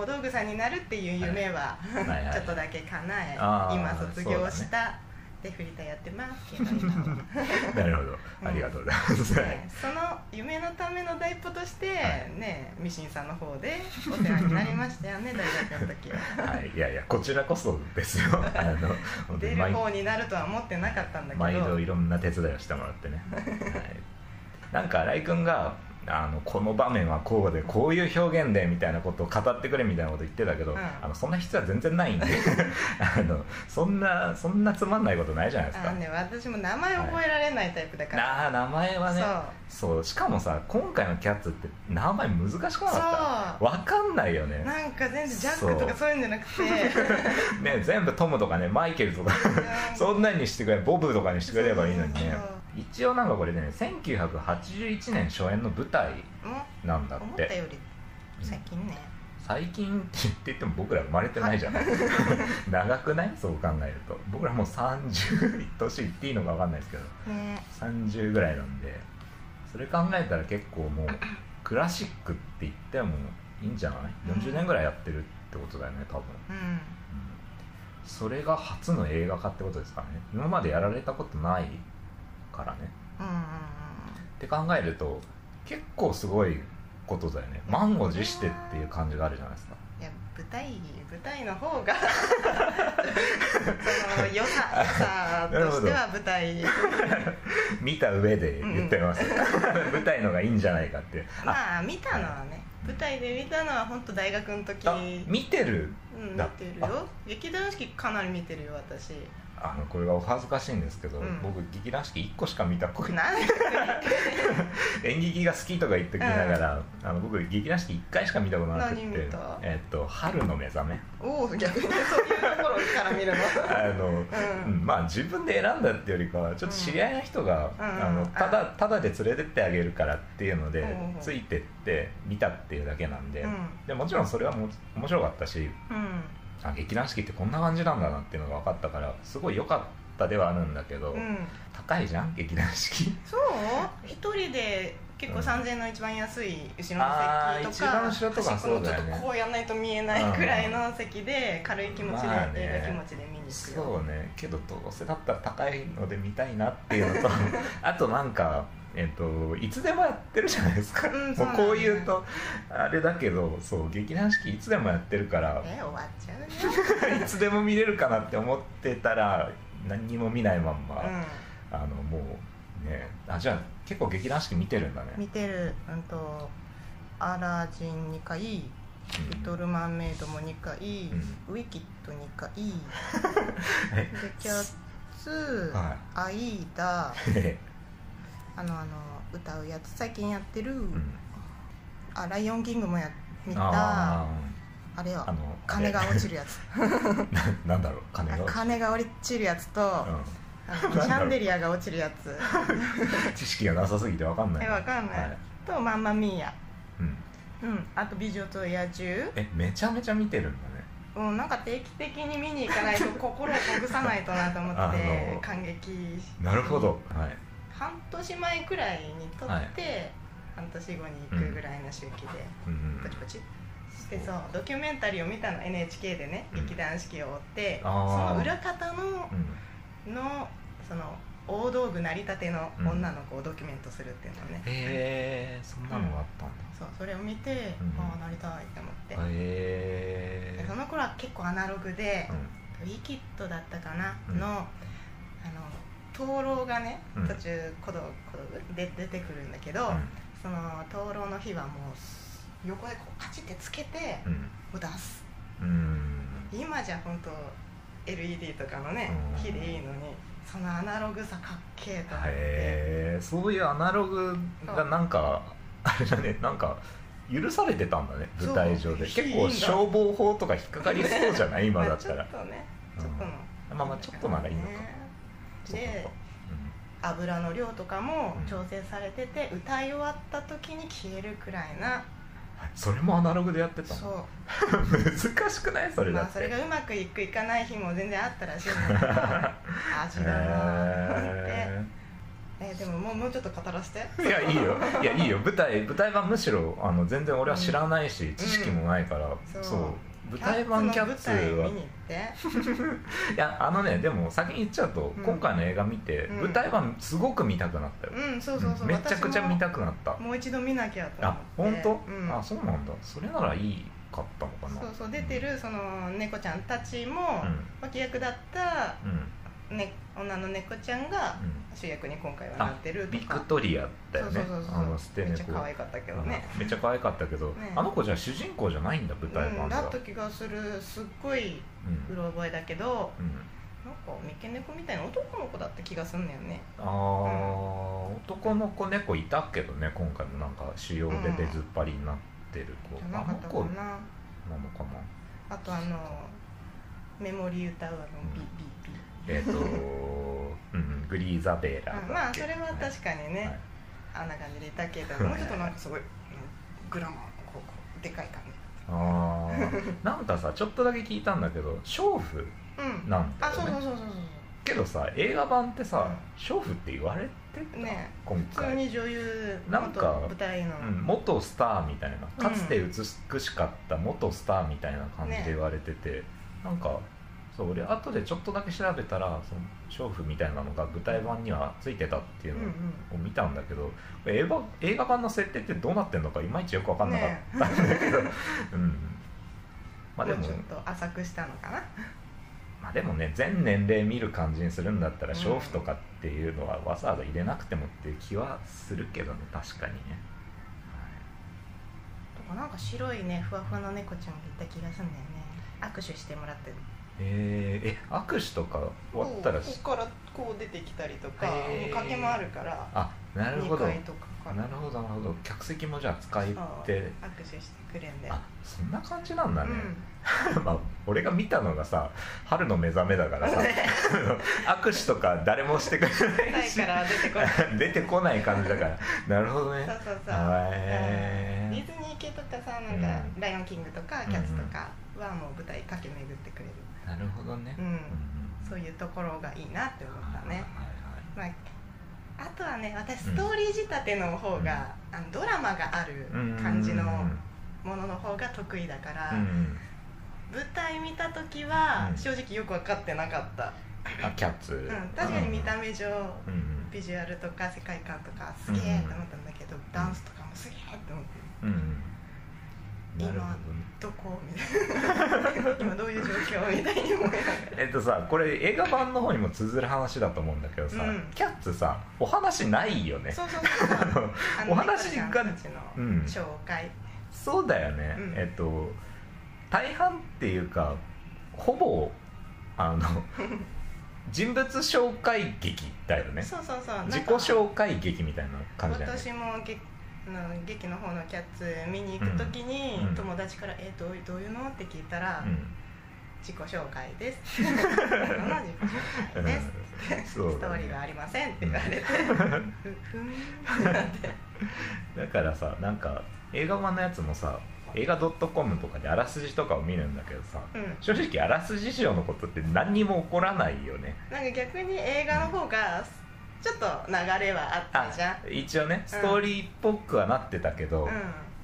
大道具さんになるっていう夢ははいはい。ちょっとだけ叶え今卒業したでフリーターやってますけど なるほど。ありがとうございます、ねその夢のための第一歩として、はい。ねミシンさんの方でお世話になりましたよね 大学の時は。はい、いやいやこちらこそですよ。あの出る方になるとは思ってなかったんだけど。毎度いろんな手伝いをしてもらってね、はい、なんか新井君があのこの場面はこうでこういう表現でみたいなことを語ってくれみたいなこと言ってたけど、うん。あのそんな必要は全然ないんで。あのそんなそんなつまんないことないじゃないですか。ね私も名前覚えられないタイプだから、ああ名前はねそう。そう。しかもさ今回のキャッツって名前難しくなかった？そわかんないよね。なんか全然ジャックとかそう。いうんじゃなくて。ね全部トムとかねマイケルとか。そんなにしてくれボブとかにしてくれればいいのにね。そうそう一応なんかこれね1981年初演の舞台もなんだっう思ったてより最近ね。最近って言っても僕ら生まれてないじゃない。長くない？そう考えると。僕らもう30年いっていいのか分かんないですけど。ね。30ぐらいなんで。それ考えたら結構もうクラシックって言ってもいいんじゃない？40年ぐらいやってるってことだよね多分、うん。うん。それが初の映画化ってことですかね。今までやられたことないからね。うんうんうん。って考えると結構すごいことだよね。満を持してっていう感じがあるじゃないですか。いや舞台舞台の方が その良さ良さとしては舞台。見た上で言ってます、舞台のがいいんじゃないかって。あまあ見たのはね舞台で見たのは本当大学の時。あ見てる。うん見だてるよ。劇団四季かなり見てるよ私あのこれがお恥ずかしいんですけど、うん。僕劇団四季1個しか見たことない。演劇が好きとか言ってきながら、あの僕劇団四季1回しか見たことなくてえっと春の目覚め。おお逆にそういうところから見るの？あの、うん。うんまあ自分で選んだってよりかはちょっと知り合いの人が、うん。あのうんただただで連れてってあげるからっていうので、うんうん。ついてって見たっていうだけなんで,、うん。でもちろんそれはも面白かったしうんあ劇団四季ってこんな感じなんだなっていうのが分かったからすごい良かったではあるんだけど、うん。高いじゃん？劇団四季？そう。一人で結構うん3000円の一番安い後ろの席とか一番後ろとかそうだよね。このちょっとこうやんないと見えないくらいの席で軽い気持ちで、まあね映画気持ちで見に行くよ。そうねけどどうせだったら高いので見たいなっていうのと あとなんかえっといつでもやってるじゃないですか、うんもそうこう言うとあれだけどそう劇団四季いつでもやってるから。え終わっちゃうね。いつでも見れるかなって思ってたら何にも見ないまんま、うあのもうねあじゃあ結構劇団四季見てるんだね。ん見てる。うんとアラジン2回リうん。トル・マンメイドも2回、うウィキッド2回 でキャッツ、はアイーダい あのあの歌うやつ最近やってる、うん。あライオンキングもや見た。ああれよーあの金が落ちるやつ。な なんだろう金があ金が落ちるやつと、うあの シャンデリアが落ちるやつ。ん、知識がなさすぎてわかんない。えわかんない。はい。とマンマミーヤ。うん、うん。あと美女と野獣。えめちゃめちゃ見てるんだね。うんなんか定期的に見に行かないと心をほぐさないとなと思あっての感激なるほど。はい半年前くらいに撮って、はい。半年後に行くぐらいの周期で、うん。うんポチポチ。でそうドキュメンタリーを見たの NHK でね、うん。劇団四季を追ってその裏方のうん。のその大道具成り立ての女の子をドキュメントするっていうのをね、へえそんなのがあったんだ、そうそれを見て、うんああなりたいって思って、へえでその頃は結構アナログでう、ん。ウィキッドだったかな、うん。のあの灯籠がねうん。途中小道小道具で出てくるんだけど、その灯籠の火はもう横でこうパチってつけてう出す。うん。今じゃ本当 LED とかのねうん。火でいいのにそのアナログさかっけえと思って。へえ。そういうアナログがなんかあれだねなんか許されてたんだね舞台上で。結構消防法とか引っかかりそうじゃない？今だったら。まあちょっとねちょっとの、まあまあちょっとならいいのか。ねでか油の量とかもうん。調整されてて、歌い終わった時に消えるくらいな。それもアナログでやってたの？そ 難しくない？それうまあそれがうまくいくいかない日も全然あったらしいんだけど味だなぁと思って、へえでももうもうちょっと語らせて。ーいやいいよ。いやいいよ。舞台舞台版むしろあの全然俺は知らないし、知識もないから、そう。そう舞台版キャッツは。いやあのねでも先に言っちゃうと、うん。今回の映画見て、うん。舞台版すごく見たくなったよ、うんそうそうそう、うんめちゃくちゃ見たくくなった。もう一度見なきゃと思あって。本当、うん、あそうなんだ。それならいいかったのかな。そうそう。出てるその猫ちゃんたちも、うん。脇役だった、うんね、女の猫ちゃんがうん。主役に今回はなってるビクトリアだよね。めっちゃ猫可愛かったけどね、うん。めっちゃ可愛かったけど、ね。あの子じゃあ主人公じゃないんだ舞台うん、版では。だった気がする。すっごいううんろ覚えだけどうん。なんか三毛猫みたいな男の子だった気がすんだよね。あー男の子猫いたけどね今回もなんか主要で出ずっぱりになってる子、じゃなかったかあの子ななのかな。あとあのメモリー歌うあのビビビえっ、と、うん、グリーザベーラーまあそれは確かにね、はい。あんな感じでいたけどもうちょっとなんかすごいうんグラマーこうでかい感じ。あー。なんかさちょっとだけ聞いたんだけど娼婦うん。なんだあそうよねそうそうそうそう。けどさ映画版ってさ、うん。娼婦って言われてた、ね今普通回に女優なんか元舞台の、うん、元スターみたいなかつて美しかった元スターみたいな感じで言われてて、なんかそう俺後でちょっとだけ調べたらその娼婦みたいなのが舞台版にはついてたっていうのうんを見たんだけど、映画映画版の設定ってどうなってんのかいまいちよく分かんなかったんだけど、うん。まあでもちょっと浅くしたのかな。まあでもね全年齢見る感じにするんだったらうん。娼婦とかっていうのはわざわざ入れなくてもっていう気はするけどね確かにね、とかなんか白いねふわふわの猫ちゃんがいた気がするんだよね。握手してもらってるえー、え握手とか終わったらここからこう出てきたりとか、へー。もう影もあるからあなるほ2ど階とかからなるほどなるほど。客席もじゃあ使いって握手してくれんで。あそんな感じなんだね、うん。まあ俺が見たのがさ春の目覚めだからさ 握手とか誰もしてくれないしから出てこない。出てこない感じだから。なるほどね。そうそうそう、ディズニー系とかさなんか、うん。ライオンキングとかキャッツとかはもう舞台駆け巡ってくれる、なるほどね、うん。うんそういうところがいいなって思ったね、はいはいまあ、あとはね私ストーリー仕立ての方が、あのドラマがあるはい感じのうんものの方が得意だから、うんうん。舞台見た時はうん。正直よく分かってなかった、あキャッツ、うん、確かに見た目上、うんうん。ビジュアルとか世界観とかすげえって思ったんだけど、ダンスとかもすげえって思って。うんうんなるほどこ？みたいな。今どういう状況？みたいに思いな。がらえっとさこれ映画版の方にも通ずる話だと思うんだけどさ、うん。キャッツさお話ないよね。そうそうそう お話がたちのうん紹介、そうだよね、うんえっと大半っていうかほぼあの人物紹介劇だよねそうそうそう自己紹介劇みたいな感じだよね私も劇の方のキャッツ見に行く時に、うん。友達から「えどうどういうの?」って聞いたら「うん。自己紹介です」の自己紹介です」ストーリーはありません」って言われて「ふふん」ってだからさなんか映画版のやつもさ映画 .com とかであらすじとかを見るんだけどさ、うん。正直あらすじ上のことって何にも起こらないよね。なんか逆に映画の方がちょっと流れはあったじゃん。一応ねストーリーっぽくはなってたけど、うん。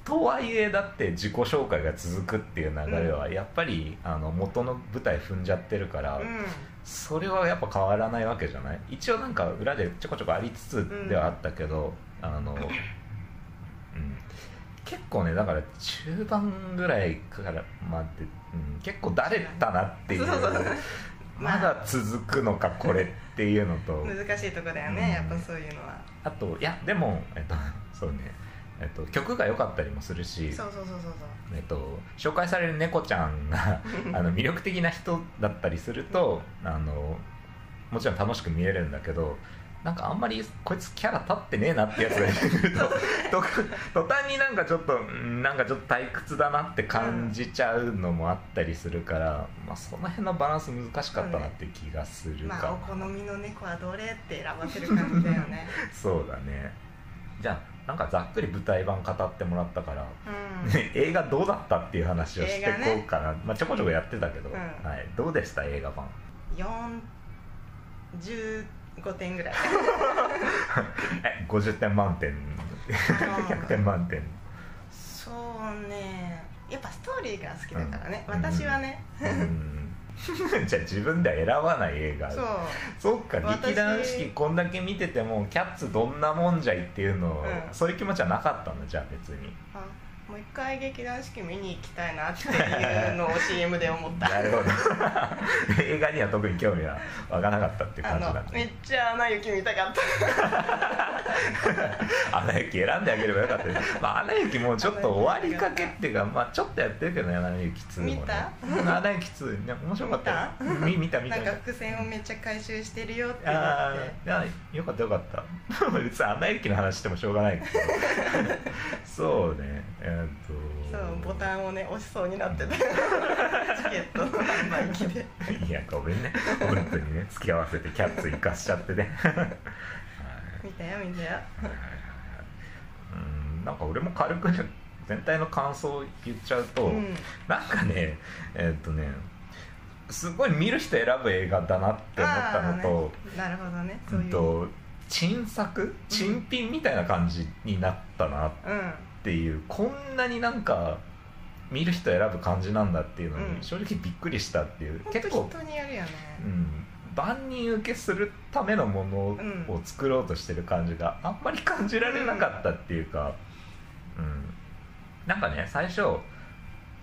とはいえだって自己紹介が続くっていう流れはやっぱり、あの元の舞台踏んじゃってるから、うん。それはやっぱ変わらないわけじゃない？一応なんか裏でちょこちょこありつつではあったけど、あの、うん、結構ねだから中盤ぐらいからまで、うん、結構だれたなっていうまだ続くのか これっていうのと。難しいとこだよね、うん。やっぱそういうのは。あといやでも、えっと、そうね、えっと、曲が良かったりもするしそうそうそうそう。えっと、紹介される猫ちゃんが あの魅力的な人だったりするとあのもちろん楽しく見えるんだけどなんかあんまりこいつキャラ立ってねえなってやつがると と途端になんかちょっとうんなんかちょっと退屈だなって感じちゃうのもあったりするから、まあ、その辺のバランス難しかったなって気がするかな、まあお好みの猫はどれって選ばせる感じだよね。そうだね。じゃあなんかざっくり舞台版語ってもらったから、うん。ね映画どうだったっていう話をしていこうかな、まあ、ちょこちょこやってたけど、うん。はい、どうでした映画版？45点ぐらい。え50点満点。100点満点。そうね。やっぱストーリーが好きだからね、うん。私はね、うん。じゃあ自分では選ばない映画。そう。そっか私。劇団四季こんだけ見ててもキャッツどんなもんじゃいっていうのを、うん。そういう気持ちはなかったのじゃあ別に。あもう一回劇団四季見に行きたいなっていうのを CM で思った。なるほど。映画には特に興味は湧かなかったっていうあ感じなんだ。のめっちゃ「アナ雪」見たかった。アナ雪選んであげればよかったです、まあ、アナ雪もうちょっと終わりかけっていうか、まあ、ちょっとやってるけどねアナ雪2もね。見た？うんアナ雪2ね面白かったよ。見見た見たなんか伏線をめっちゃ回収してるよって言あって。あいやよかったよかった。別にアナ雪の話してもしょうがないけど。そうね。えーっと。そうボタンをね押しそうになってた。チケットの販売機で。いやごめんね。本当にね付き合わせてキャッツ生かしちゃってね。はい。見たよ見たよ。うんなんか俺も軽くね全体の感想を言っちゃうと、うん。なんかねえーっとねすごい見る人選ぶ映画だなって思ったのと,、ね。なるほどね。そうう。んいうと珍作？珍品みたいな感じになったなっうんていう、こんなになんか見る人選ぶ感じなんだっていうのうん。に正直びっくりしたっていう、本結構当人にやるよね。うん、万人受けするためのものを作ろうとしてる感じがあんまり感じられなかったっていうか、うん、なんかね最初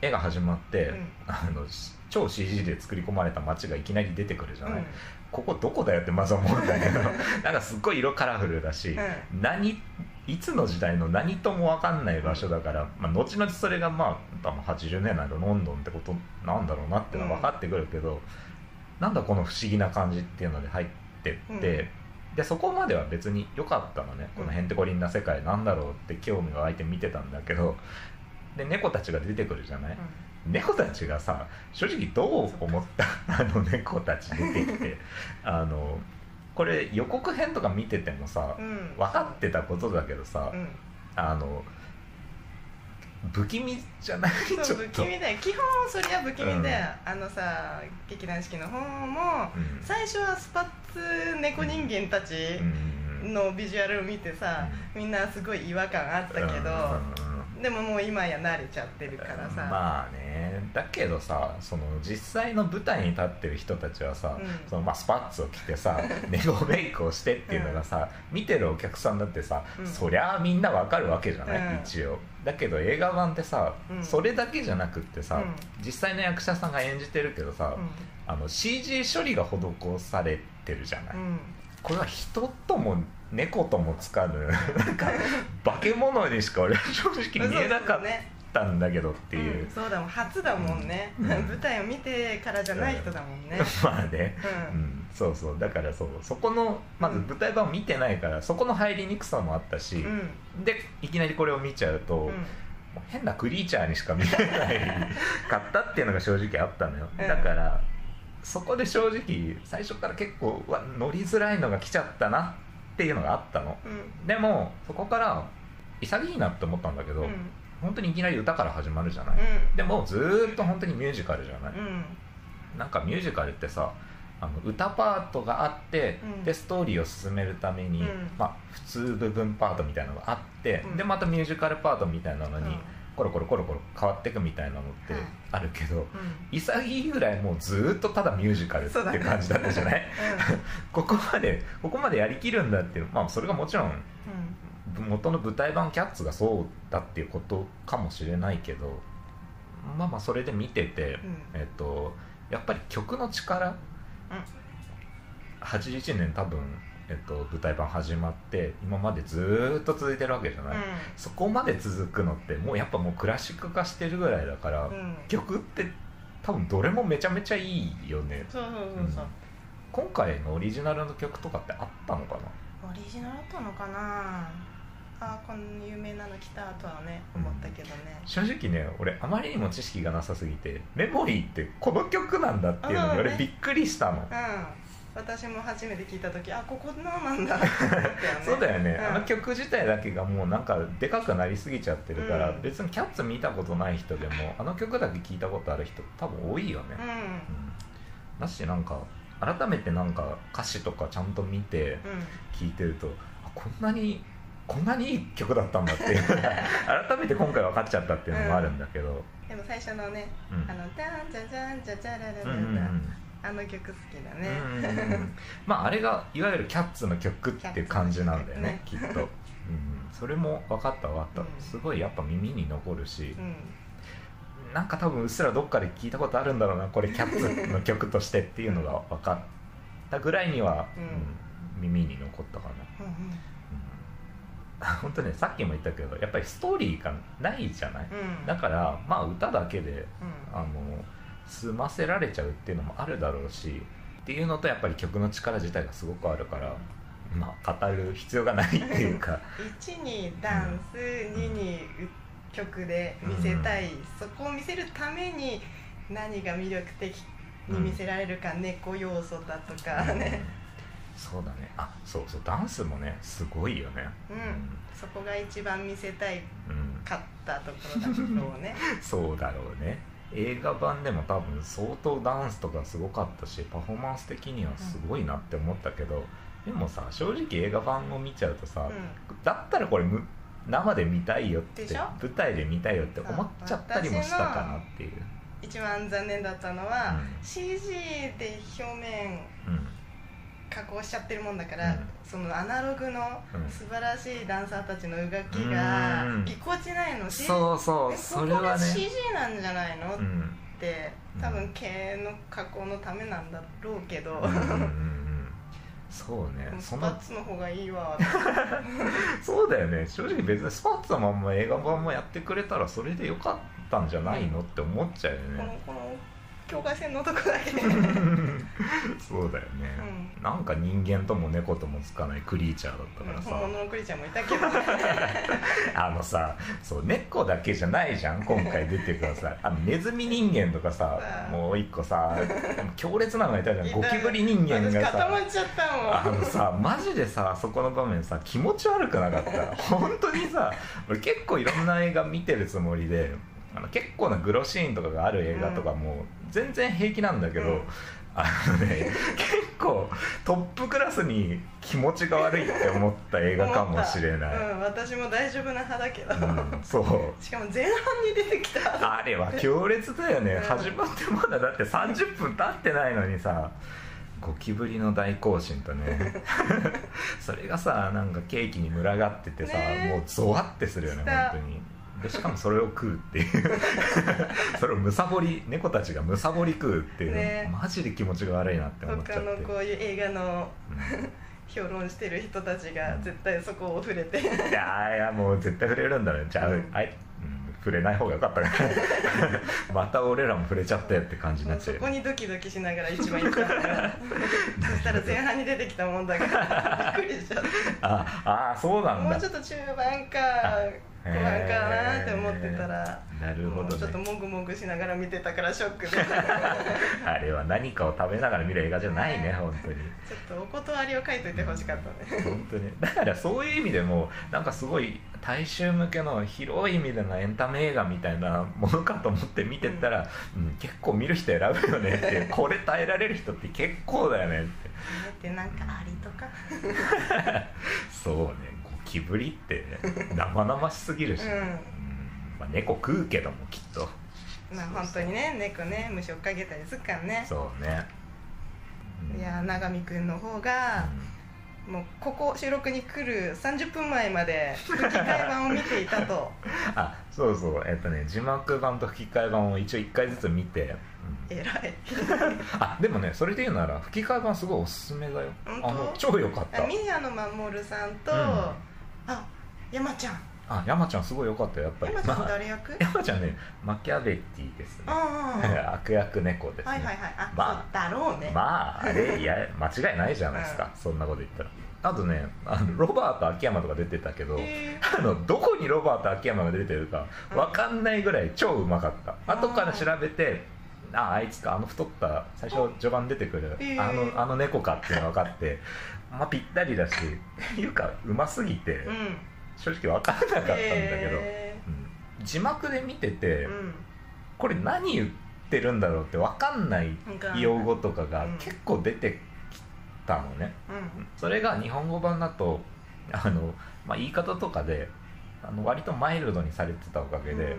絵が始まって、うん。あの超 CG で作り込まれた街がいきなり出てくるじゃない、うんここどこだよってまず思うんだけど。なんかすっごい色カラフルだし、う何いつの時代の何とも分かんない場所だから、まあ、後々それがまあ多分80年代のロンドンってことなんだろうなってのは分かってくるけど、なんだこの不思議な感じっていうので入ってって、でそこまでは別に良かったのね。このへんてこりんな世界なんだろうって興味が湧いて見てたんだけどで猫たちが出てくるじゃない、猫たちがさ正直どう思ったあの猫たち出てきて。あのこれ予告編とか見ててもさうん。うん分かってたことだけどさ、うん。あの不気味じゃない？ちょっと。不気味だよ。基本そりゃ不気味だよ、あのさ劇団四季の方も、うん。最初はスパッツ猫人間たちうん。のビジュアルを見てさ、みんなすごい違和感あったけど、うんうん。うんでももう今や慣れちゃってるからさ、まあね。だけどさその実際の舞台に立ってる人たちはさ、うん。そのまあ、スパッツを着てさ 猫メイクをしてっていうのがさ、見てるお客さんだってさ、うん。そりゃあみんなわかるわけじゃない、うん。一応。だけど映画版ってさ、うん。それだけじゃなくってさ、うん。実際の役者さんが演じてるけどさ、うん。あの CG 処理が施されてるじゃない、うん。これは人とも猫ともつかぬなんか化け物にしか俺は正直見えなかっねたんだけどっていう、うん、そうだもん初だもんね、うん。舞台を見てからじゃない人だもんね、まあね、ううん。ん、そうそう。だからそう。そこのまず舞台版を見てないから、そこの入りにくさもあったし、うん。でいきなりこれを見ちゃうと、変なクリーチャーにしか見えないかったっていうのが正直あったのよ、うん。だからそこで正直最初から結構乗りづらいのが来ちゃったなっていうのがあったの。うん。でもそこから潔いなって思ったんだけど、うん。本当にいきなり歌から始まるじゃない、うん。でもずーっと本当にミュージカルじゃない、うん。なんかミュージカルってさあの歌パートがあって、うん。でストーリーを進めるために、うん。まあ、普通部分パートみたいなのがあって、うん。でまたミュージカルパートみたいなのに、うんコロコロコロコロ変わっていくみたいなのってはい。あるけど、うん。潔いぐらいもうずーっとただミュージカルって感じだったじゃない、ここまでここまでやりきるんだっていうまあそれがもちろん元の舞台版キャッツがそうだっていうことかもしれないけどまあまあそれで見てて、うん。えっとやっぱり曲の力、81年多分、えっと、舞台版始まって今までずーっと続いてるわけじゃない、うん。そこまで続くのってもうやっぱもうクラシック化してるぐらいだから、うん。曲って多分どれもめちゃめちゃいいよね。そうそうそうそう、今回のオリジナルの曲とかってあったのかな？オリジナルだったのかな？あこんな有名なの来たとはね思ったけどね、正直ね俺あまりにも知識がなさすぎてメモリーってこの曲なんだっていうのに俺びっくりしたの、うん私も初めて聞いた時あここのなんだ。ね そうだよね、ん。あの曲自体だけがもうなんかでかくなりすぎちゃってるから、うん。別にキャッツ見たことない人でもあの曲だけ聞いたことある人多分多いよね、うん。うん。だしなんか改めてなんか歌詞とかちゃんと見てうん。聴いてるとあこんなにこんなにいい曲だったんだっていう。改めて今回分かっちゃったっていうのもあるんだけど、でも最初のね、うん。あの「ダンジャジャンジャジャララララ」うんうんうんあの曲好きだね、うん。うんうんまああれがいわゆるキャッツの曲っていう感じなんだよねきっと、うん、それも分かった分かった、うん。すごいやっぱ耳に残るし。う、んなんか多分うっすらどっかで聞いたことあるんだろうなこれキャッツの曲としてっていうのが分かったぐらいには、うん。うん耳に残ったかな、うん。うん、本当ねさっきも言ったけどやっぱりストーリーがないじゃない、うん。だからまあ歌だけでうん。あの済ませられちゃうっていうのもあるだろうしっていうのとやっぱり曲の力自体がすごくあるから、まあ、語る必要がないっていう。か1にダンス、2に曲で見せたい、そこを見せるために何が魅力的に見せられるか、猫要素だとかね、そうだね。あそうそうダンスもねすごいよね。うん。そこが一番見せたいうん。かったところだろうね。そうだろうね映画版でも多分相当ダンスとかすごかったしパフォーマンス的にはすごいなって思ったけど、でもさ正直映画版を見ちゃうとさ、うだったらこれむ生で見たいよって舞台で見たいよって思っちゃったりもしたかなっていう、一番残念だったのは、うん。CG で表面うん、加工しちゃってるもんだから、うん。そのアナログのうん。素晴らしいダンサーたちの動きがうん。ぎこちないのし、そうそう。えそれはここがね CG なんじゃないの、っうんてうん。多分経の加工のためなんだろうけど、うんうんうんうん。そうね。スパッツの方がいいわ。そうだよね。正直別にスパッツのまんま映画版もやってくれたらそれでよかったんじゃないのって思っちゃうよこのねこの境界線のとこだけ。で、そうだよね、なんか人間とも猫ともつかないクリーチャーだったからさ、本物のクリちゃんもいたけど。あのさそう猫だけじゃないじゃん今回出てくるさあのネズミ人間とかさうん。もう一個さ強烈なのがいたじゃん。ゴキブリ人間が私固まさっちゃったもん。あのさマジでさそこの場面さ気持ち悪くなかった。本当にさ俺結構いろんな映画見てるつもりであの結構なグロシーンとかがある映画とかも全然平気なんだけど、うん。あのね 結構トップクラスに気持ちが悪いって思った映画かもしれない、うん、私も大丈夫な派だけど、うん、そう。しかも前半に出てきた。あれは強烈だよね、うん。始まってまだだって30分経ってないのにさゴキブリの大行進とね。それがさなんかケーキに群がっててさ、ね。もうゾワってするよね本当にでしかもそれを食うっていう。それをむさぼり猫たちがむさぼり食うっていう、ね。マジで気持ちが悪いなって思っちゃ他って。のこういう映画のうん。評論してる人たちが絶対そこを触れて。いやーいやもう絶対触れるんだね。じゃあ、うん。あい。うん触れない方がよかったかな また俺らも触れちゃったよって感じになっちゃうよそこにドキドキしながら一番行ったのよ。そしたら前半に出てきたもんだからびっくりしちゃってああそうなんだ。もうちょっと中盤か後半かなって思ってたらなるほどもうちょっとねもぐもぐしながら見てたからショックで。ち ょあれは何かを食べながら見る映画じゃないね本当に。っとお断りを書いといてほしかったね。本当に。だからそういう意味でもなんかすごい大衆向けの広い意味でのエンタメ映画みたいなものかと思って見てったら、うん。結構見る人選ぶよねって これ耐えられる人って結構だよねって。でなんかアリとか。そうねゴキブリって 生々しすぎるし、うん。まあ、猫食うけどもきっと。まあ本当にね猫ね虫追っかけたりするからね。そうね、うん。いや永見くんの方が、もうここ収録に来る30分前まで吹き替え版を見ていたと。あそうそう。えっとね字幕版と吹き替え版を一応1回ずつ見て、うん。偉い。あでもねそれで言うなら吹き替え版すごいおすすめだよ。あの超良かった。あ宮野真守さんと、うんあ山ちゃん。あ山ちゃんすごい良かったよやっぱり。山ちゃんまあ誰役、山ちゃんねマキャベティですね。ああ 悪役猫ですね。はいはいはい。あ、まあだろうね、まああれいや間違いないじゃないですか、そんなこと言ったら。あとねあのロバート秋山とか出てたけど、えあのどこにロバート秋山が出てるか分かんないぐらい超うまかった、後から調べてああいつかあの太った最初序盤出てくる、えー。あのあの猫かっていうのが分かってまあぴったりだし いうかうますぎて、ーうん。正直分からなかったんだけど、えうん。字幕で見てて、ーうん。これ何言ってるんだろうって分かんない用語とかがうん。結構出てきたのね、うん。それが日本語版だとあの、まあ、言い方とかであの割とマイルドにされてたおかげで、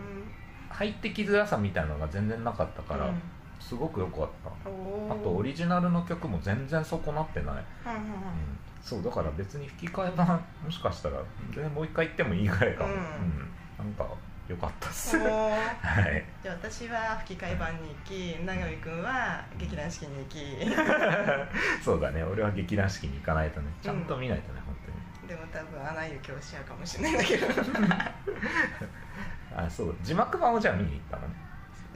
入ってきづらさみたいなのが全然なかったから、うんすごく良かった。おあとオリジナルの曲も全然損なってない、うんうんうんうん。そうだから別に吹き替え版もしかしたら全然もう一回言ってもいいぐらいかも、うん。なんか良かったっす。はい。じゃあ私は吹き替え版に行き永見君は劇団四季に行き。そうだね。俺は劇団四季に行かないとね。ちゃんと見ないとね、本当に。でも多分穴行きをしちゃうかもしれないんだけど。あそう。字幕版をじゃあ見に行ったのね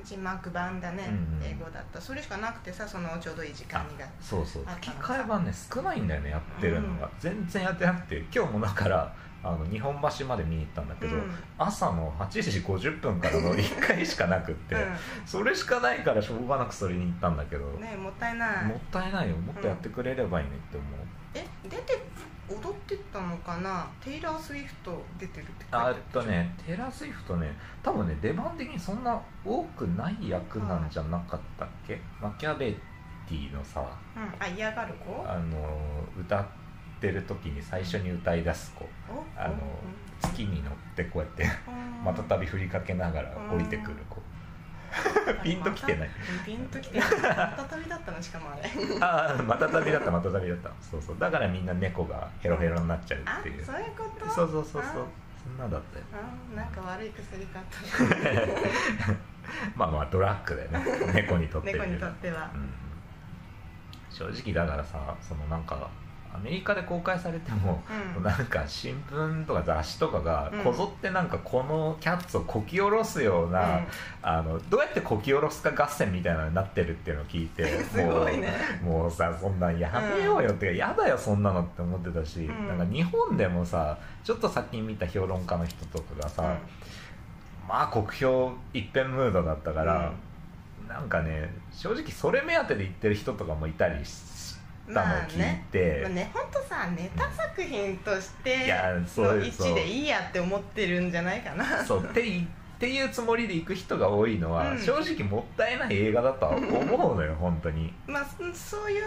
字幕版だね、うんうん。英語だった。それしかなくてさそのちょうどいい時間にがそうそう。吹き替え版ね少ないんだよねやってるのが、全然やってなくて今日もだから あの日本橋まで見に行ったんだけど、うん。朝の8時50分からの 1回しかなくって、それしかないからしょうがなくそれに行ったんだけど、うん、ねもったいない。もったいないよ。もっとやってくれればいいねって思う、え出て踊ってたのかな？テイラー・スウィフト出てるって書いてあっとねテイラー・スウィフトね多分ね出番的にそんな多くない役なんじゃなかったっけ、マキャベティのさうん。あ嫌がる子？あの歌ってる時に最初に歌い出す子。おあの月に乗ってこうやって またたび振りかけながら降りてくる子 ピンときてない。ピンときてない。また旅だったのしかもあれ。ああまたたびだったまたたびだった。そうそう。だからみんな猫がヘロヘロになっちゃうあっていう。そういうこと？そうそうそうそう。あ。そんなだったよ。あなんか悪い薬かと まあまあドラッグだよね。猫にとってみ猫れば。にとっては。うん。正直だからさそのなんかアメリカで公開されても、うん。なんか新聞とか雑誌とかがうん。こぞってなんかこのキャッツをこき下ろすような、うん。あのどうやってこき下ろすか合戦みたいなのになってるっていうのを聞いて ね。もうもうさそんなんやめようよってか、やだよそんなのって思ってたし、ん。なんか日本でもさちょっと先に見た評論家の人とかがさ、まあ酷評一辺ムードだったから、なんかね正直それ目当てで行ってる人とかもいたりしたのを聞いて、まあね本当さネタ作品としての位置でいいやって思ってるんじゃないかな。そうっていっていうつもりで行く人が多いのは、うん。正直もったいない映画だとは思うのよ 本当に、まあそそういう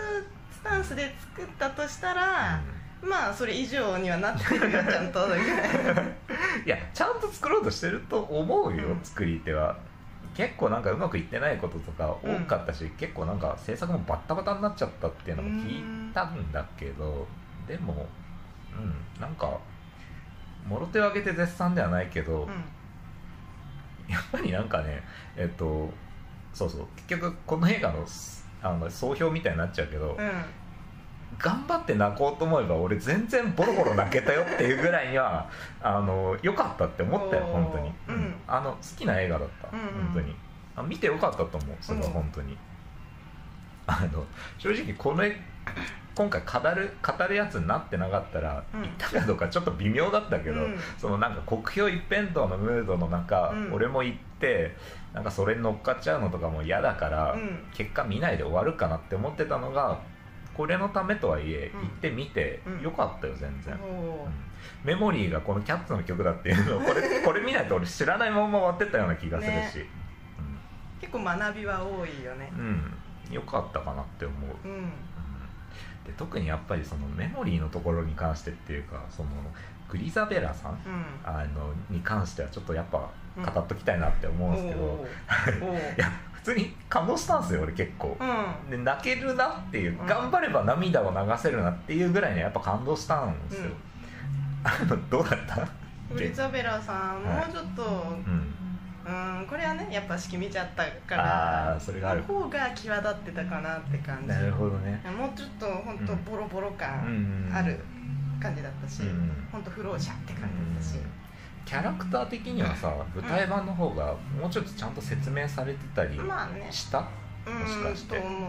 スタンスで作ったとしたら、まあそれ以上にはなってるよちゃんとうん いやちゃんと作ろうとしてると思うよ、うん。作り手は結構なんかうまくいってないこととか多かったし、結構なんか制作もバッタバタになっちゃったっていうのも聞いたんだけど、でもうんなんかもろ手を挙げて絶賛ではないけど、うん。やっぱりなんかねえっとそうそう結局この映画のあの総評みたいになっちゃうけど、うん頑張って泣こうと思えば俺全然ボロボロ泣けたよっていうぐらいにはあの良かったって思ったよ本当に、うん。あの好きな映画だった、うんうん。本当に。あ見てよかったと思うそれはうん。本当に、あの正直この絵今回語る語るやつになってなかったら、うん。言ったかどうかちょっと微妙だったけど、うん。そのなんか国評一辺倒のムードの中、うん。俺も行ってなんかそれに乗っかっちゃうのとかも嫌だから、うん。結果見ないで終わるかなって思ってたのがこれのためとはいえうん。行ってみてうん。よかったよ全然、メモリーがこのキャッツの曲だっていうのを これこれ見ないと俺知らないまま終わってったような気がするし、結構学びは多いよね。うん、うん、よかったかなって思う、うん。うん。で特にやっぱりそのメモリーのところに関してっていうかそのグリザベラさんうん。あのに関してはちょっとやっぱうん。語っときたいなって思うんですけど、おー。おー。い や普通に感動したんですよ俺結構、うん。で泣けるなっていう、うん。頑張れば涙を流せるなっていうぐらいにやっぱ感動したんですよ、あの どうだった？ウリザベラさん、はい。もうちょっとうん。うんこれはねやっぱ式見ちゃったかあらーそれがある。の方が際立ってたかなって感じ。なるほどね。もうちょっと本当うんボロボロうん。感ある感じだったし、うん。本当不老者って感じだったし、キャラクター的にはさ舞台版の方がもうちょっとちゃんと説明されてたりまあねした、うんもしかして。と思う。うん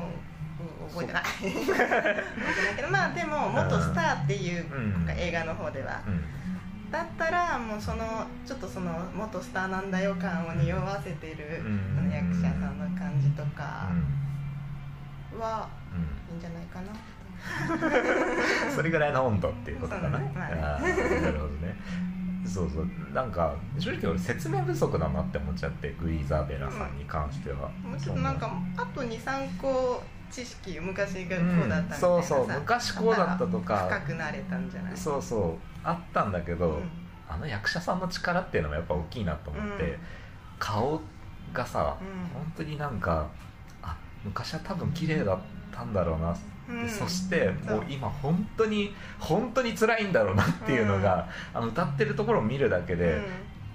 覚えてない覚えてないけど。まあでも元スターっていううん。映画の方では。うん。だったらもうそのちょっとその元スターなんだよ感を匂わせてるうん。その役者さんの感じとかうん。はい。い。んじゃない。かなうんそれぐらい。の温度ってい。うことかな、ねまあねなるほどねそうそう。なんか正直俺説明不足だなって思っちゃってグイザベラさんに関しては、もうちょっとなんかあと23個知識昔がこうだったみたいなさ、うんそうそう昔こうだったとか。深くなれたんじゃない？そうそう。あったんだけど、うん。あの役者さんの力っていうのもやっぱ大きいなと思って、うん。顔がさ、うん。本当になんかあ昔は多分綺麗だったんだろうな、うん。でそしてもう今本当に本当に辛いんだろうなっていうのが、あの歌ってるところを見るだけで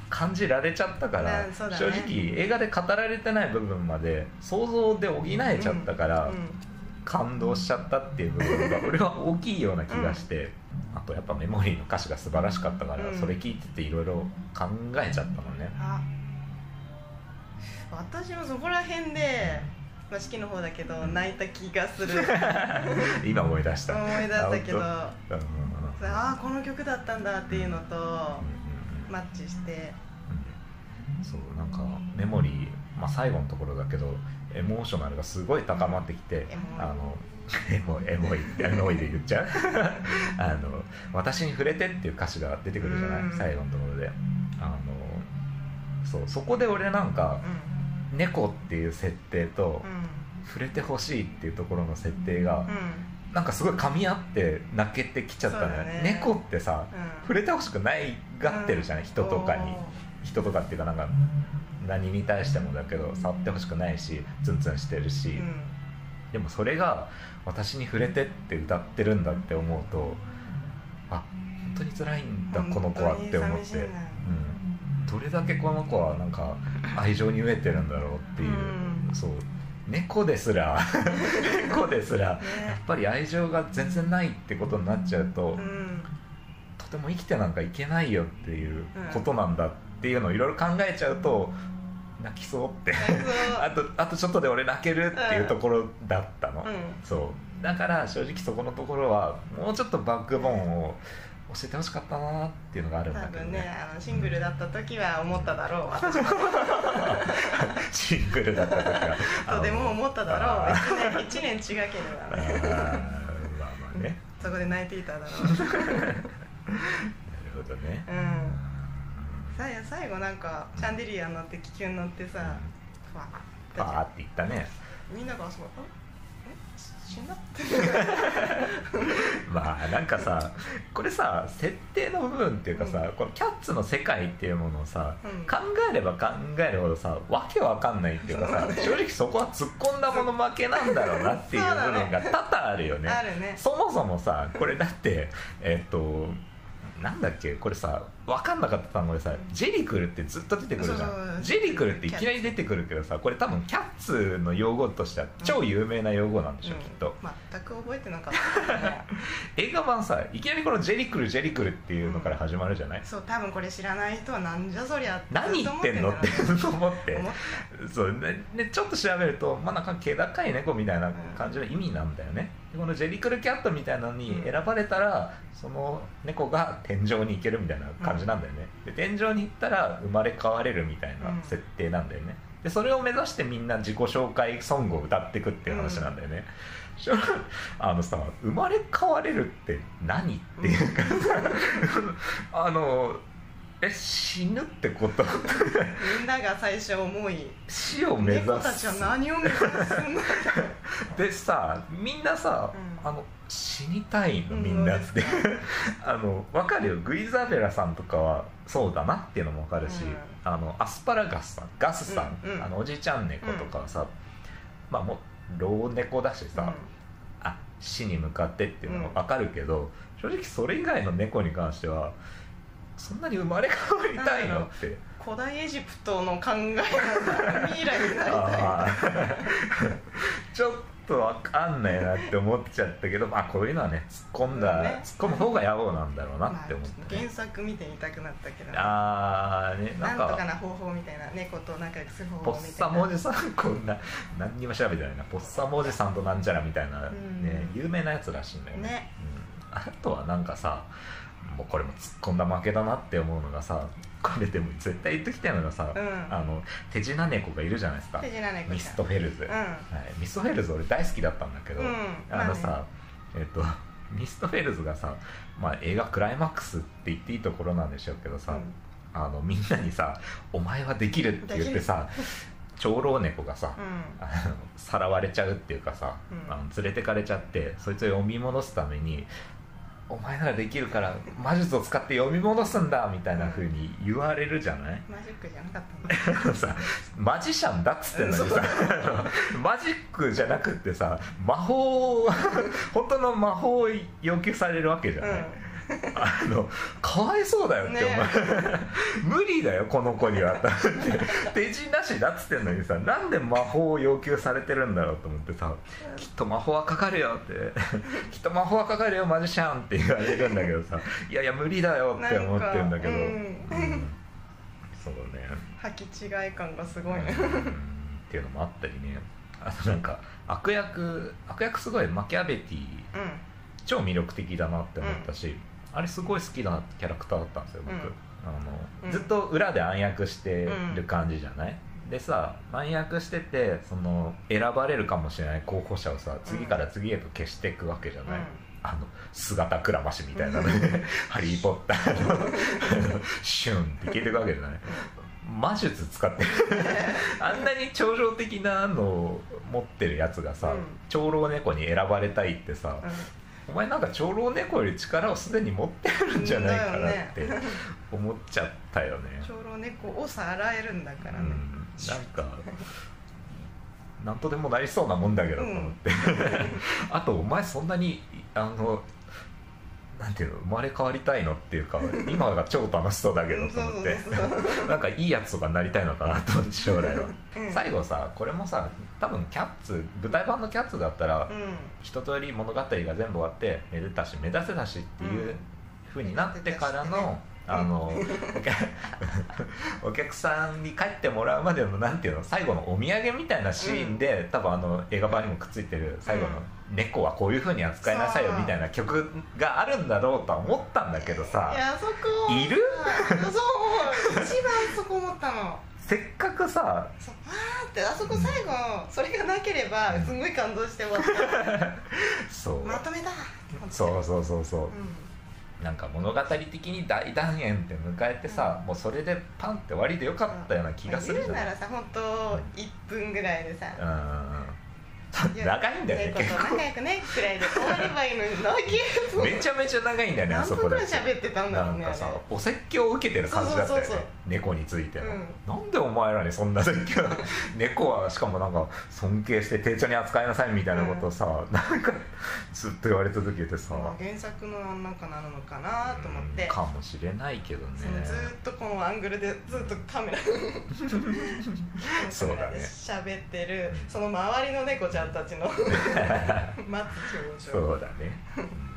感じられちゃったから、うんね。正直映画で語られてない部分まで想像で補えちゃったから、うん。感動しちゃったっていう部分が俺は大きいような気がして、あとやっぱメモリーの歌詞が素晴らしかったから、うん。それ聞いてていろいろ考えちゃったのね。あ私もそこら辺で、まあ、式の方だけど泣いた気がする。今思い出した。思い出したけど。あああこの曲だったんだっていうのとマッチして。うん。そうなんかメモリー、まあ、最後のところだけどエモーショナルがすごい高まってきて、エモい。あのエモいエモいエモいで言っちゃう。あの私に触れてっていう歌詞が出てくるじゃない、うん。最後のところで。あのそうそこで俺なんかう猫っていう設定とんうん。触れてほしいっていうところの設定が、うん。なんかすごい噛み合って泣けてきちゃったのよ、そうだね。猫ってさうん。触れてほしくないがってるじゃない、人とかに人とかっていうかなんか何に対してもだけど触ってほしくないしツンツンしてるし、うん。でもそれが私に触れてって歌ってるんだって思うとあ本当に辛いんだこの子はって思って、どれだけこの子はなんか愛情に飢えてるんだろうっていう、うん。そう。猫ですら 猫ですらやっねぱり愛情が全然ないってことになっちゃうと、うん。とても生きてなんかいけないよっていうことなんだっていうのをいろいろ考えちゃうと泣きそうって。あとあとちょっとで俺泣けるっていうところだったの、うん。そう。だから正直そこのところはもうちょっとバックボーンを教えてほしかったなっていうのがあるんだ多けど分ねあのシングルだった時は思っただろう私も。シングルだった時は。とでも思っただろうあ1年一年違ければね。まあまあね。そこで泣いていただろう。なるほどね。うん。さ最後なんかシャンデリア乗って気球乗ってさふわパーって言ったね。みんながあそこえ死 まあなんかさこれさ設定の部分っていうかさ、このキャッツの世界っていうものをさ、うん。考えれば考えるほどさわけわかんないっていうかさ、正直そこは突っ込んだもの負けなんだろうなっていう部分が多々あるよね。あるね。そもそもさこれだってえっとなんだっけこれさ分かんなかった単語でさジェリクルってずっと出てくるじゃん。ジェリクルっていきなり出てくるけどさこれ多分キャッツの用語としては超有名な用語なんでしょ、うん。きっと。全く覚えてなかったね。映画版さいきなりこのジェリクルジェリクルっていうのから始まるじゃない、そう多分これ知らない人はなんじゃそりゃ何言ってんのってず思って。そうねねちょっと調べるとまあなんか気高い猫みたいな感じの意味なんだよね。でこのジェリクルキャットみたいなのに選ばれたら、その猫が天井に行けるみたいな感じなんだよね、で天井に行ったら生まれ変われるみたいな設定なんだよね。でそれを目指してみんな自己紹介ソングを歌っていくっていう話なんだよね、しょ あのさ生まれ変われるって何っていうか。さ、あのえ死ぬってこと？みんなが最初思い。死を目指す。猫たちは何を目指すんだ？でさみんなさ、うん。あの死にたいのうんみんなって、あの分かるよ。グイザベラさんとかはそうだなっていうのも分かるし、うん。あのアスパラガスさん。ガスさん、うんうん。あのおじいちゃん猫とかはさ、まあもう老猫だしさ、あ死に向かってっていうのは分かるけど、正直それ以外の猫に関してはそんなに生まれ変わりたいの？って。古代エジプトの考えなんだ未来になりたい。ちょっとわかんないなって思っちゃったけどまあこういうのはね突っ込んだ、ね。突っ込む方が野暮なんだろうなまあって思って、原作見てみたくなったけど。ああねななんんとかかな方法みたいな猫と仲良くするポッ方法みたいな。サムおじさんこんな何にも調べてないな。ポッサムおじさんとなんちゃらみたいな、ん。ね有名なやつらしいんだよね。ね。うん、あとはなんかさもうこれも突っ込んだら負けだなって思うのがさこれでも絶対言っときたいのがさ、うん。あの手品猫がいるじゃないですか。ミストフェルズ、うん。はい、ミストフェルズ俺大好きだったんだけど、うん。あのさ、まあえっ、と ミストフェルズがさ、まあ、映画クライマックスって言っていいところなんでしょうけどさ、うん。あのみんなにさ「お前はできる」って言ってさ長老猫がさ、うん。あのさらわれちゃうっていうかさ、うん。あの連れてかれちゃってそいつを呼び戻すために「お前ならできるから魔術を使って読み戻すんだ」みたいな風に言われるじゃない、マジックじゃなかったの。さマジシャンだっつってんのにさマジックじゃなくってさ魔法を 本当の魔法を要求されるわけじゃない、あのかわいそうだよって、ね。お前。無理だよこの子には。手品師だっつってんのにさなんで魔法を要求されてるんだろうと思ってさきっと魔法はかかるよって。きっと魔法はかかるよマジシャンって言われるんだけどさいやいや無理だよって思ってるんだけど、うん。うん。そうね。履き違い感がすごい。ねうん。っていうのもあったりね。あとなんか悪役悪役すごいマキャベティ。うん。超魅力的だなって思ったし、あれすごい好きなキャラクターだったんですよ僕、うん。あのうん。ずっと裏で暗躍してる感じじゃない、でさ暗躍しててその選ばれるかもしれない候補者をさ次から次へと消していくわけじゃない、うん。あの姿くらましみたいなね。ハリー・ポッターの シュンって消えていくわけじゃない？魔術使って あんなに超常的なのを持ってるやつがさ、うん。長老猫に選ばれたいってさ、お前なんか長老猫より力をすでに持ってるんじゃないかなって思っちゃったよね。長老猫をさ洗えるんだからね、うん、なんかなんとでもなりそうなもんだけどと思って、あとお前そんなにあのなんていうの生まれ変わりたいのっていうか 今が超楽しそうだけどと思って。なんかいいやつとかになりたいのかなと思って将来は、うん。最後さこれもさ多分キャッツ舞台版のキャッツだったら、うん。一通り物語が全部終わってめでたし目指せたしっていうふうになってからの、あの お客さんに帰ってもらうまでのなんていうの最後のお土産みたいなシーンで、多分あの映画版にもくっついてる最後の「猫はこういうふうに扱いなさいよ」みたいな曲があるんだろうとは思ったんだけどさ。いやそこ。いる？そう一番そこ思ったの。せっかくさそうあーってあそこ最後それがなければすごい感動して終わった。そう。まとめだ。そうそうそうそう。うなんか物語的に大団円って迎えてさ、もうそれでパンって終わりでよかったような気がするじゃない。言うならさ本当一分ぐらいでさ。うんうんうん。いや長いんだよね猫結構。と仲良くねくらいで終わればいいの。に長いめちゃめちゃ長いんだよねあそこだって喋ってたんだろうねなんかさお説教を受けてる感じだったよね猫についての、うん。なんでお前らにそんな説教？猫はしかもなんか尊敬して丁重に扱いなさいみたいなことをさ、なんかずっと言われ続けてさ、まあ原作のなんかなのかなと思って。うんかもしれないけどね。ずーっとこのアングルでずっとカメラ。そうだね。喋ってる。その周りの猫ちゃんたちの。待つ表情そうだね、うん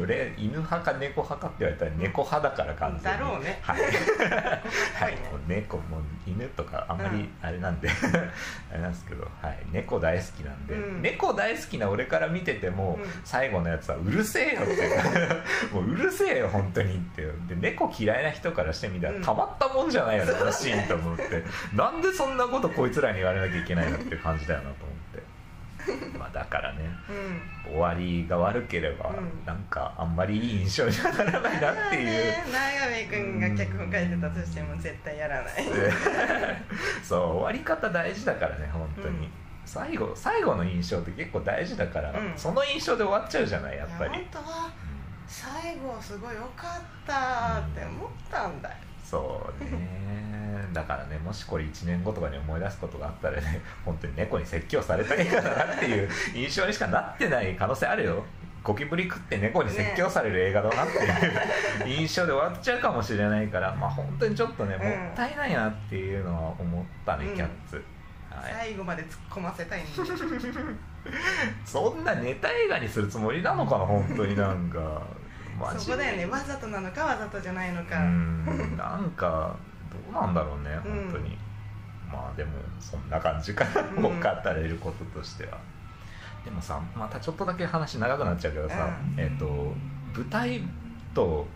俺犬派か猫派かって言われたら猫派だから完全に。だろうね。はい、はい。ねもう猫も犬とかあんまりあれなんで、あれなんですけど、はい、猫大好きなんで、うん。猫大好きな俺から見てても、うん。最後のやつはうるせえよって。もううるせえよ本当にって。で猫嫌いな人からしてみたら、うん。たまったもんじゃないよねこのシーンと思って。なんでそんなことこいつらに言われなきゃいけないのっていう感じだよなと思って まあだからねうん。終わりが悪ければ、うん。なんかあんまりいい印象にはならないなっていう。ね長見君が脚本書いてたとしても絶対やらない。そう終わり方大事だからね本当に、うん。最後最後の印象って結構大事だから、うん。その印象で終わっちゃうじゃないやっぱり。い本当は最後すごい良かったって思ったんだよそうね。だからねもしこれ1年後とかに思い出すことがあったらね 本当に猫に説教された映画だなっていう 印象にしかなってない可能性あるよ。ゴキブリ食って猫に説教される映画だなっていう印象で終わっちゃうかもしれないからまあ本当にちょっとねうん。もったいないなっていうのは思ったね、うん。キャッツ、はい。最後まで突っ込ませたいんで そんなネタ映画にするつもりなのかな本当になんかマジそこだよね。わざとなのかわざとじゃないのうか、ん。なんかどうなんだろうねうん。本当に、まあでもそんな感じかな、うんもう語れることとしては。でもさまたちょっとだけ話長くなっちゃうけどさ、うえっ、と舞台と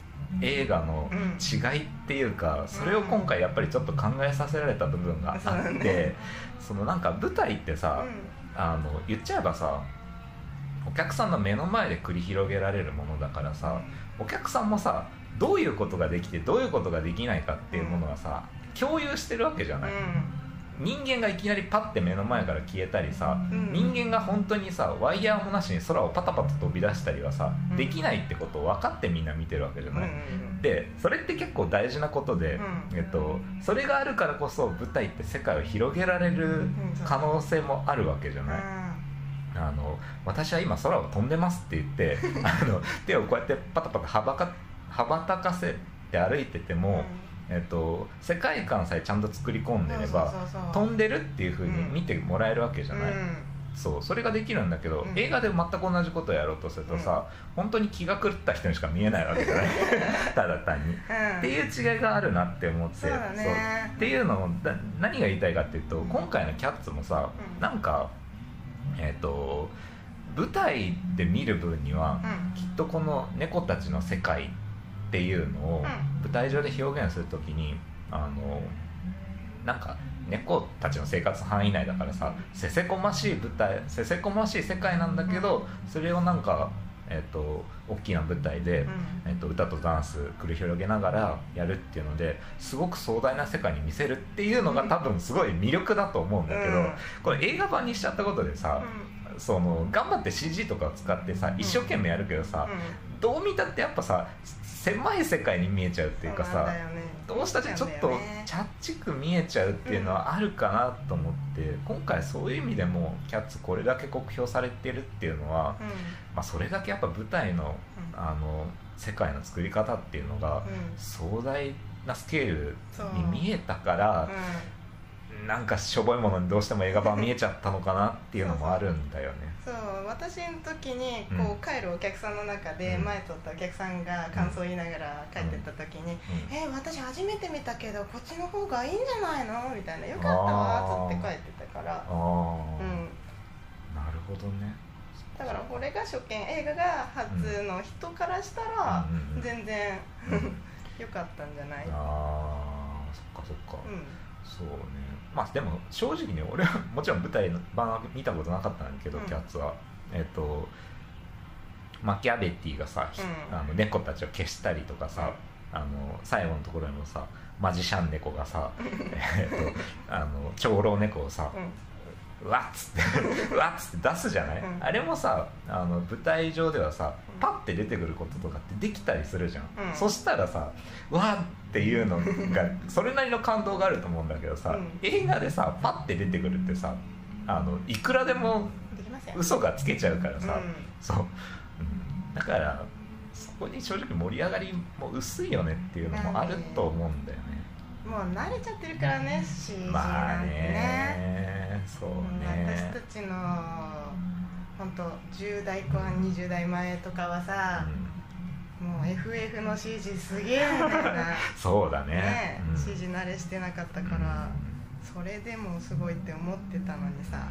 映画のうん。違いっていうか、それを今回やっぱりちょっと考えさせられた部分があって、ね。そのなんか舞台ってさ、あの言っちゃえばさお客さんの目の前で繰り広げられるものだからさお客さんもさどういうことができてどういうことができないかっていうものがさ、共有してるわけじゃない、人間がいきなりパッて目の前から消えたりさ、うん。人間が本当にさワイヤーもなしに空をパタパタ飛び出したりはさ、うん。できないってことを分かってみんな見てるわけじゃうんない、うん。でそれって結構大事なことで、うん。えっと、それがあるからこそ舞台って世界を広げられる可能性もあるわけじゃない、あの私は今空を飛んでますって言って あの手をこうやってパタパタ羽ばか羽ばたかせて歩いてても、えっと、世界観さえちゃんと作り込んでれば飛んでるっていう風に見てもらえるわけじゃない、うん。そうそれができるんだけど、うん。映画で全く同じことをやろうとするとさ、本当に気が狂った人にしか見えないわけじゃない。ただ単に。うん。っていう違いがあるなって思ってそうっていうのをだ何が言いたいかっていうと今回の「キャッツ」もさ、うん。なんかえっ、と舞台で見る分には、うん。きっとこの猫たちの世界っていうのをうん。舞台上で表現するときにあのなんか猫たちの生活範囲内だからさせせこましい舞台せせこましい世界なんだけど、それをなんか、えっと大きな舞台で、うん。えっと歌とダンス繰り広げながらやるっていうのですごく壮大な世界に見せるっていうのが多分すごい魅力だと思うんだけど、うん。これ映画版にしちゃったことでさ、その頑張って CG とかを使ってさ一生懸命やるけどさ、どう見たってやっぱさ狭い世界に見えちゃうっていうかさ、どうしたってちょっとチャッチく見えちゃうっていうのはあるかなと思って、今回そういう意味でも「キャッツ」これだけ酷評されてるっていうのは、まあ、それだけやっぱ舞台のあの世界の作り方っていうのが壮大なスケールに見えたから、なんかしょぼいものにどうしても映画版見えちゃったのかなっていうのもあるんだよね。そう。私の時にうん。こう帰るお客さんの中でうん。前撮ったお客さんが感想を言いながら帰ってった時に「え私初めて見たけどこっちの方がいいんじゃないの?」みたいな「よかったわ」っつって帰ってたから。うん。なるほどね。だからこれが初見映画が初の人からしたら全然うん。良かったんじゃない？ああそっかそっか、うん。そうね。まあでも正直ね俺はもちろん舞台の版は見たことなかったんだけど、うん。キャッツは。えっ、とマキアベッティがさ、ひうん。あの猫たちを消したりとかさ、あの最後のところにもさマジシャン猫がさ えっとあの長老猫をさ、わっつってう わっつって出すじゃない、うん。あれもさあの舞台上ではさうん。パッて出てくることとかってできたりするじゃん、うん。そしたらさうわっっていうのが それなりの感動があると思うんだけどさ、うん。映画でさパッて出てくるってさあのいくらでもできますよ。嘘がつけちゃうからさ、うん。そう、うん。だからそこに正直盛り上がりも薄いよねっていうのもあると思うんだよね、もう慣れちゃってるからね CG まあなんてね。ねそううんね私たちの本当10代後半20代前とかはさ、もう FF の CG すげえみたいな そうだね。ね、うん。CG 慣れしてなかったから、それでもすごいって思ってたのにさ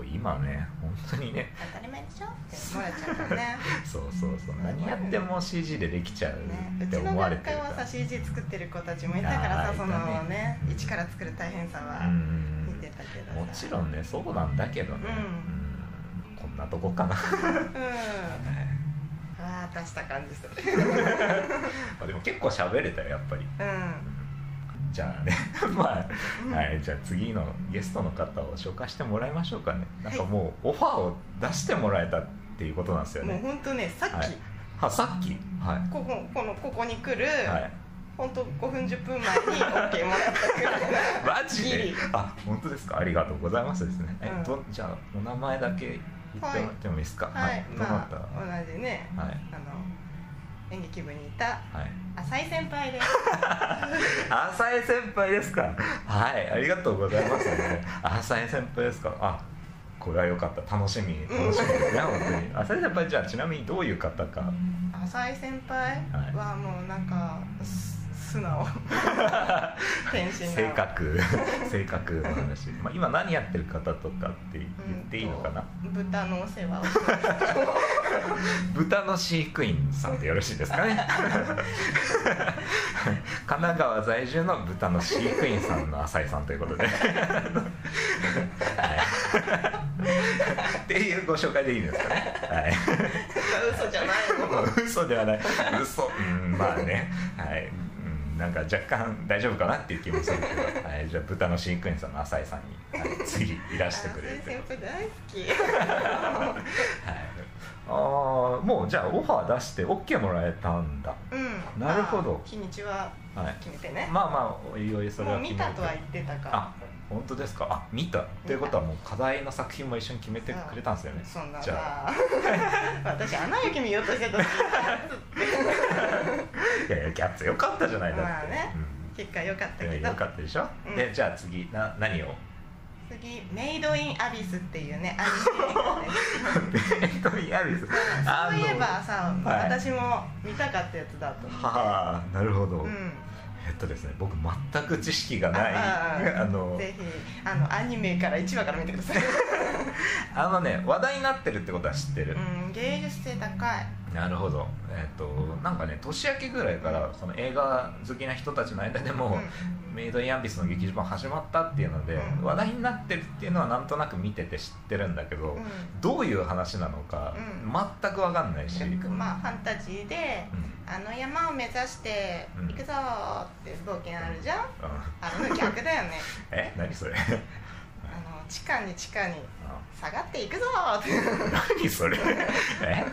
もう今ね本当にね。当たり前でしょって思われちゃうからね。そうそうそう。何やっても CG でできちゃうねってうちの思われて学科はさるから CG 作ってる子たちもいたからさそのねね一から作る大変さはうん。見てたけどさ。もちろんねそうなんだけどね、うん。うん。こんなとこかな。うん。ああ出した感じする。まあでも結構喋れたよやっぱり。うんじゃあね。まあ、はい、じゃあ次のゲストの方を紹介してもらいましょうかね。なんかもうオファーを出してもらえたっていうことなんですよね。もう本当ねさっき、はい。あさっき？はい。こここのここに来る、はい。本当5分10分前に OK もらったくらい マジで？あ本当ですか？ありがとうございますですね、えうん。っとじゃあお名前だけ言ってもらってもいいですか？はい、どなまたあ同じね。はい。あの演劇部にいたはい。浅井先輩です。浅井先輩ですか？はいありがとうございますね。浅井先輩ですか？あこれは良かった。楽しみ。楽しみですね、本当に。浅井先輩じゃあちなみにどういう方か？浅井先輩はもうなんかす素直。天真な。性格。性格の話、まあ、今何やってる方とかって言っていいのかな、うんと豚のお世話を豚の飼育員さんでよろしいですかね？神奈川在住の豚の飼育員さんの浅井さんということで。はい。っていうご紹介でいいですかね？はい。嘘じゃないの。嘘ではない。嘘。うんまあね。はい。うんなんか若干大丈夫かなっていう気もするけど、はい、じゃあ豚の飼育員さんの浅井さんに、はい、次いらしてくれる浅井先輩大好きはい、ああもうじゃあオファー出して OK もらえたんだ。うん。なるほど。まあ日にちははい。決めてね、まあまあおいおいそれは決めて。たとは言ってたから。あ本当ですか？あ見た。ということはもう課題の作品も一緒に決めてくれたんですよね。そんな。じゃさ私アナ雪見ようとしてた時いやいやギャッツよかったじゃないだって、まあね。結果良かったうん、けどよかったでしょ、うん。でじゃあ次な何を？次「メイド・イン・アビス」っていうねアニメ映画ですえっと嫌ですそういえばさ、はい。私も見たかったやつだと思ってはあなるほど、うんえっとですね僕全く知識がないあ あのぜひあのアニメから1話から見てください、あのね話題になってるってことは知ってる、うん、芸術性高い。なるほど。えっ、となんかね年明けぐらいからその映画好きな人たちの間でも、メイド・イン・アビスの劇場版始まったっていうので、うん。話題になってるっていうのはなんとなく見てて知ってるんだけど、うん。どういう話なのか、うん。全く分かんないし、うんまあファンタジーでうんあの山を目指してうん。行くぞーって冒険あるじゃん？うん。あの逆だよね。え？何それ？あの地下に地下に下がっていくぞーって。何それ？え？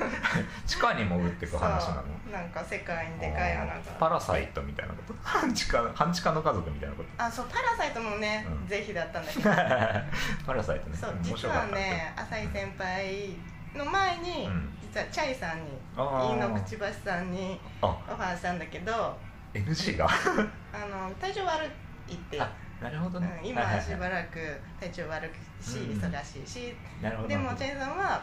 地下に潜っていく話なの？なんか世界にでかい穴が。パラサイトみたいなこと？半地下半地下の家族みたいなこと？あそうパラサイトもね、うん。ぜひだったんだけど。パラサイトね。そう面実はね浅井先輩の前に、うん実はチャイさんに飯野くちばしさんにあ。オファーしたんだけどあ NG が？の体調悪いって、あなるほどね、うん、今しばらく体調悪くし、うん。忙しいし。なるほど。でもチャイさんは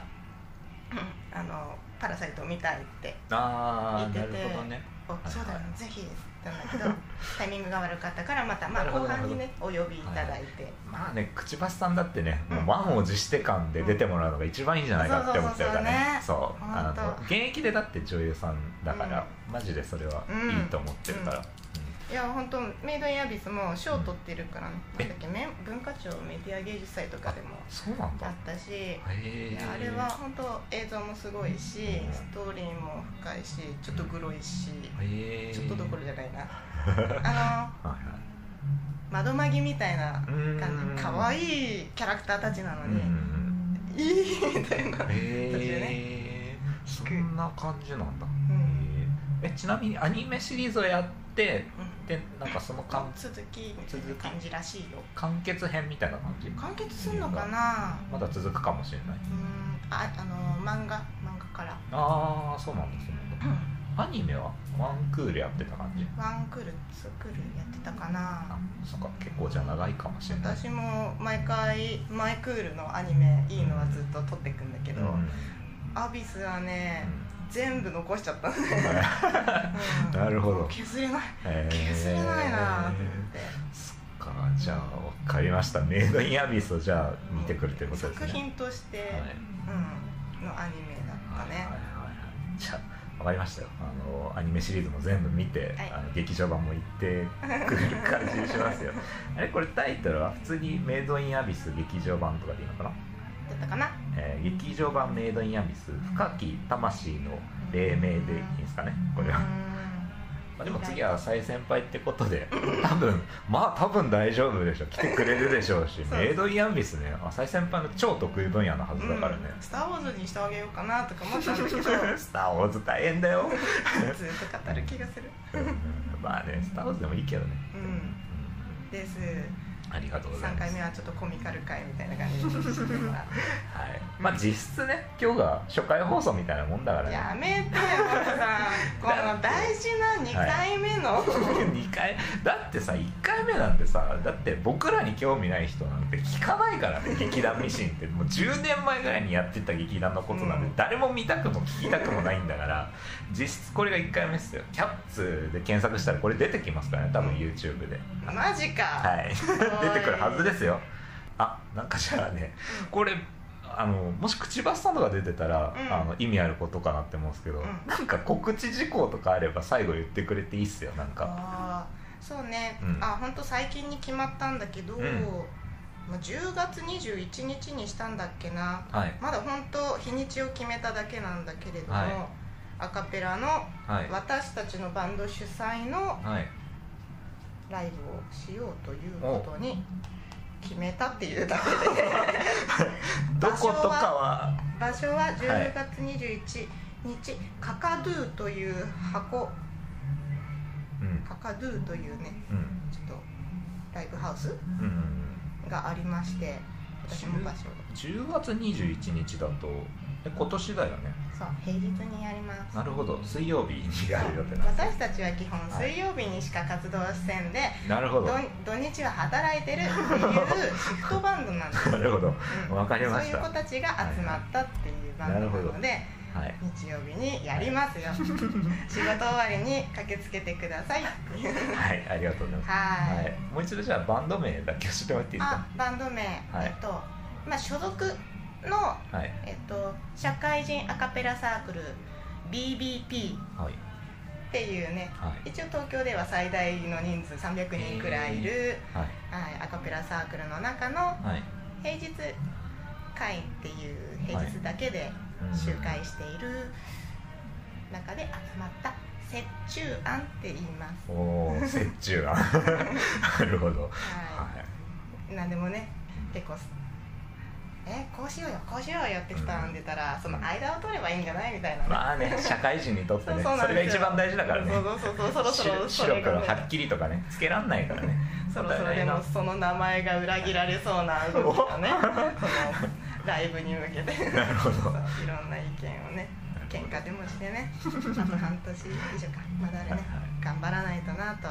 うんあのパラサイトを見たいって言ってて。るほどね「おはい。そうだよね。ぜひ」ったんだけど タイミングが悪かったからまた、まあ、後半にねお呼びいただいて、まあねくちばしさんだってね、うん。もう満を持して感で出てもらうのが一番いいんじゃないかって思ってるからね。そうあの現役でだって女優さんだから、マジでそれはいいと思ってるから、いや本当メイドインアビスも賞取ってるから、ね。え？なんだっけめ文化庁メディア芸術祭とかでもそうなんだ。あったしあれは本当映像もすごいしうん。ストーリーも深いしちょっとグロいしちょっとどころじゃないな。あはいはい。の窓マギみたいなうん。感じ可愛いキャラクターたちなのに、んいいみたいなえ。そんな感じなんだ、うん。へえ。えちなみにアニメシリーズをやってうん。でなんかその完続きみたいな感じらしいよ。完結編みたいな感じ完結すんのかな？まだ続くかもしれない。うん。ああの漫画漫画から。ああそうなんだそうなんだ。アニメはワンクールやってた感じ？ワンクールツークールやってたかな。あそっか。結構じゃあ長いかもしれない。私も毎回マイクールのアニメいいのはずっと撮っていくんだけど、うん。アビスはね、全部残しちゃったね、う んなるほど。削れないへー。削れないなと思って。そっか。じゃあ分かりました。メイドインアビスをじゃあ見てくるということですね。作品として、はい。うん、のアニメだったね、はいはいはいじゃあ分かりましたよ。あのアニメシリーズも全部見て、はい。あの劇場版も行ってくれる感じにしますよ。あれこれタイトルは普通にメイドインアビス劇場版とかでいいのかな、だったかな。えー劇場版メイドインアビス深き魂の黎明でいいんですかねこれは、まあ、でも次は浅井先輩ってことで 多分まあ多分大丈夫でしょう。来てくれるでしょうしメイドインアビスね浅井先輩の超得意分野のはずだからね。うん、スター・ウォーズにしてあげようかなとか思ったんだけど。ず っスター・ウォーズ大変だよ。と語る気がする。うん。まあねスター・ウォーズでもいいけどね。うん。ですありがとうござい3ます。回目はちょっとコミカル回みたいな感じにしてもらってはい。まあ実質ね今日が初回放送みたいなもんだから。ねやめてよ森さんこの大事な2回目の、2回？だってさ1回目なんてさだって僕らに興味ない人なんて聞かないからね 劇団ミシンって。もう10年前ぐらいにやってた劇団のことなんで、うん。誰も見たくも聞きたくもないんだから実質これが1回目っすよ。キャッツで検索したらこれ出てきますからね多分 YouTube で。マジか、はい 出てくるはずですよ。あなんかじゃあねこれあのもし口バスさんとか出てたら、うん。あの意味あることかなって思うんですけど、うん。なんか告知事項とかあれば最後言ってくれていいっすよなんか。そうね、うん。あ本当最近に決まったんだけど、うん。まあ10月21日にしたんだっけな。はい。まだ本当日にちを決めただけなんだけれども、はい。アカペラのはい。私たちのバンド主催のはいライブをしようということに決めたっていうだけで。どことかは。場所は10月21日、カカドゥという箱。うん。カカドゥというねうん。ちょっとライブハウスうんがありまして私も場所10月21日だとえ今年だよねそう平日にやります。なるほど。水曜日にやる予定なんで私たちは基本はい。水曜日にしか活動せんで、すなるほど。ど土日は働いてるっていう シフトバンドなんです。なるほど。うん。わかりました。そういう子たちが集まったっていうバンドなので、はい日曜日にやりますよ。仕事終わりに駆けつけてくださいっていう。はいありがとうございます。はい。はい。もう一度じゃあバンド名だけ教えてもらっていいですあかバンド名、はい。えっとまあ所属のはい。えっと社会人アカペラサークル BBP はい。っていうね。はい。一応東京では最大の人数300人くらいいる、はい。はい、アカペラサークルの中のはい。平日会っていう平日だけでうん。集会している中で集まった折衷案って言います、おお折衷案。なるほど。ははい。い、なんでもね結構えこうしようよこうしようよって人んでたら、その間を取ればいいんじゃないみたいなね、まあね 社会人にとってねそうそうなんそれが一番大事だからね。そうそうそうそうそろそろ白黒はっきりとかねつけらんないからね。そろそろでもその名前が裏切られそうな動きがねそのライブに向けて。なるほど。いろんな意見をね喧嘩でもしてねあと半年以上か。まだあれね頑張らないとなと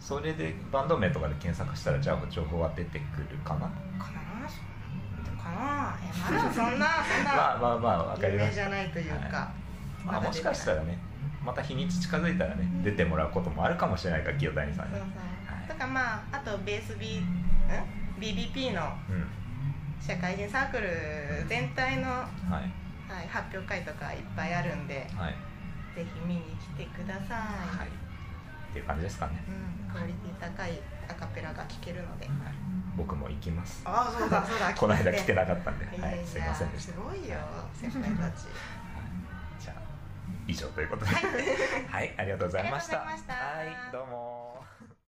それでバンド名とかで検索したらじゃあ情報は出てくるかな？かな。かなえまだそんなそんな まあまあまあわかり有ました。名じゃないというか、まあ、もしかしたらねまた日にち近づいたらね出てもらうこともあるかもしれないから清谷さんに。そうそう。だからまああとベース B ん。BBP のうん。社会人サークル全体の、ははいい、発表会とかいっぱいあるんではい。ぜひ見に来てください、はい。っていう感じですかね、うん、クオリティ高いアカペラが聴けるので。はい、僕も行きます。ああそうだそうだ。この間来て。ななかったんで、はい、すいませんでした。すごいよ先輩たち。じゃあ以上ということで。はい、ありがとうございました。ありがとうございました。はいどうも